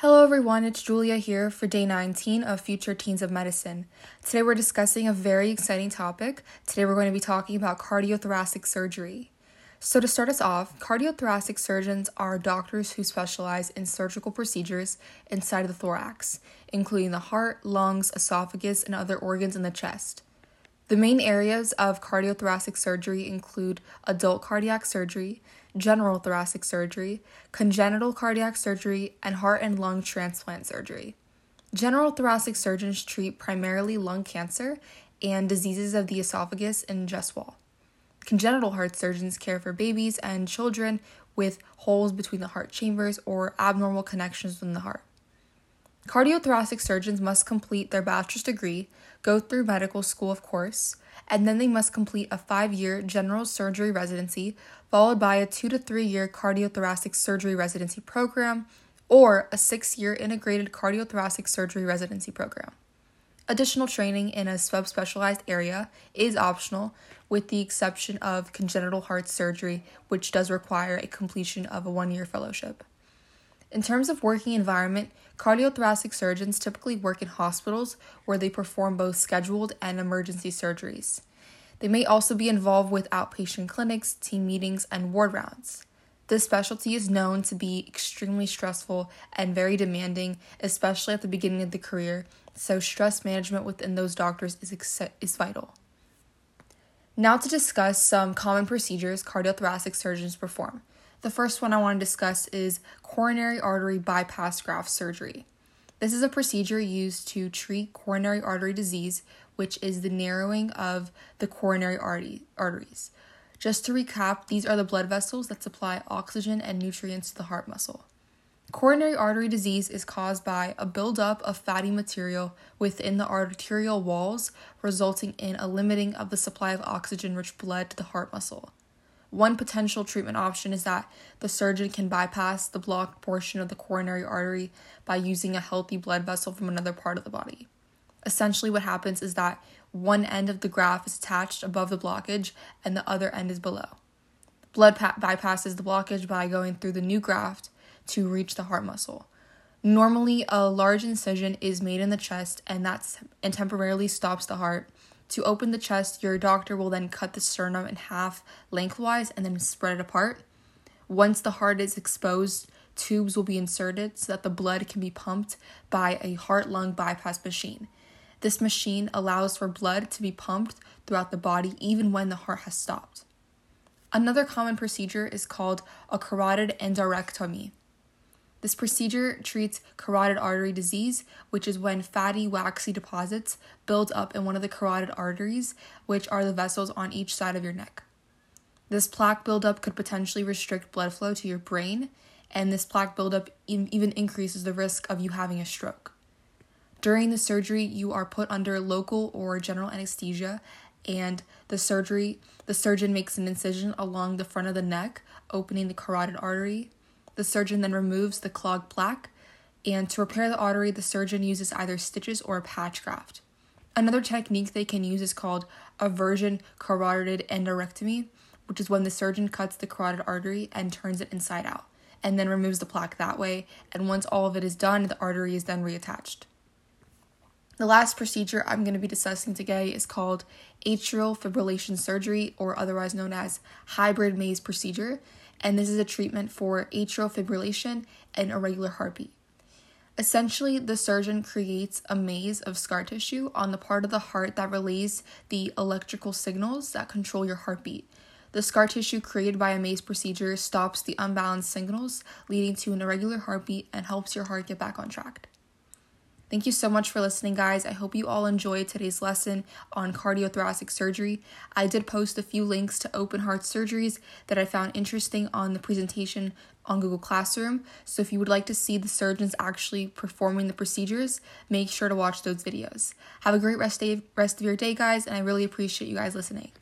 Hello, everyone. It's Julia here for day 19 of Future Teens of Medicine. Today, we're discussing a very exciting topic. Today, we're going to be talking about cardiothoracic surgery. So, to start us off, cardiothoracic surgeons are doctors who specialize in surgical procedures inside the thorax, including the heart, lungs, esophagus, and other organs in the chest. The main areas of cardiothoracic surgery include adult cardiac surgery, general thoracic surgery, congenital cardiac surgery, and heart and lung transplant surgery. General thoracic surgeons treat primarily lung cancer and diseases of the esophagus and chest wall. Congenital heart surgeons care for babies and children with holes between the heart chambers or abnormal connections in the heart. Cardiothoracic surgeons must complete their bachelor's degree, go through medical school, of course, and then they must complete a five year general surgery residency, followed by a two to three year cardiothoracic surgery residency program, or a six year integrated cardiothoracic surgery residency program. Additional training in a subspecialized area is optional, with the exception of congenital heart surgery, which does require a completion of a one year fellowship. In terms of working environment, cardiothoracic surgeons typically work in hospitals where they perform both scheduled and emergency surgeries. They may also be involved with outpatient clinics, team meetings, and ward rounds. This specialty is known to be extremely stressful and very demanding, especially at the beginning of the career, so stress management within those doctors is, ex- is vital. Now, to discuss some common procedures cardiothoracic surgeons perform. The first one I want to discuss is coronary artery bypass graft surgery. This is a procedure used to treat coronary artery disease, which is the narrowing of the coronary arteries. Just to recap, these are the blood vessels that supply oxygen and nutrients to the heart muscle. Coronary artery disease is caused by a buildup of fatty material within the arterial walls, resulting in a limiting of the supply of oxygen rich blood to the heart muscle. One potential treatment option is that the surgeon can bypass the blocked portion of the coronary artery by using a healthy blood vessel from another part of the body. Essentially, what happens is that one end of the graft is attached above the blockage and the other end is below. Blood pa- bypasses the blockage by going through the new graft to reach the heart muscle. Normally, a large incision is made in the chest and that and temporarily stops the heart to open the chest, your doctor will then cut the sternum in half lengthwise and then spread it apart. Once the heart is exposed, tubes will be inserted so that the blood can be pumped by a heart lung bypass machine. This machine allows for blood to be pumped throughout the body even when the heart has stopped. Another common procedure is called a carotid endarterectomy. This procedure treats carotid artery disease, which is when fatty, waxy deposits build up in one of the carotid arteries, which are the vessels on each side of your neck. This plaque buildup could potentially restrict blood flow to your brain, and this plaque buildup even increases the risk of you having a stroke. During the surgery, you are put under local or general anesthesia, and the surgery the surgeon makes an incision along the front of the neck, opening the carotid artery the surgeon then removes the clogged plaque, and to repair the artery, the surgeon uses either stitches or a patch graft. Another technique they can use is called eversion carotid endarterectomy, which is when the surgeon cuts the carotid artery and turns it inside out, and then removes the plaque that way. And once all of it is done, the artery is then reattached. The last procedure I'm going to be discussing today is called atrial fibrillation surgery, or otherwise known as hybrid maze procedure, and this is a treatment for atrial fibrillation and irregular heartbeat. Essentially, the surgeon creates a maze of scar tissue on the part of the heart that relays the electrical signals that control your heartbeat. The scar tissue created by a maze procedure stops the unbalanced signals, leading to an irregular heartbeat and helps your heart get back on track. Thank you so much for listening, guys. I hope you all enjoyed today's lesson on cardiothoracic surgery. I did post a few links to open heart surgeries that I found interesting on the presentation on Google Classroom. So if you would like to see the surgeons actually performing the procedures, make sure to watch those videos. Have a great rest, day, rest of your day, guys, and I really appreciate you guys listening.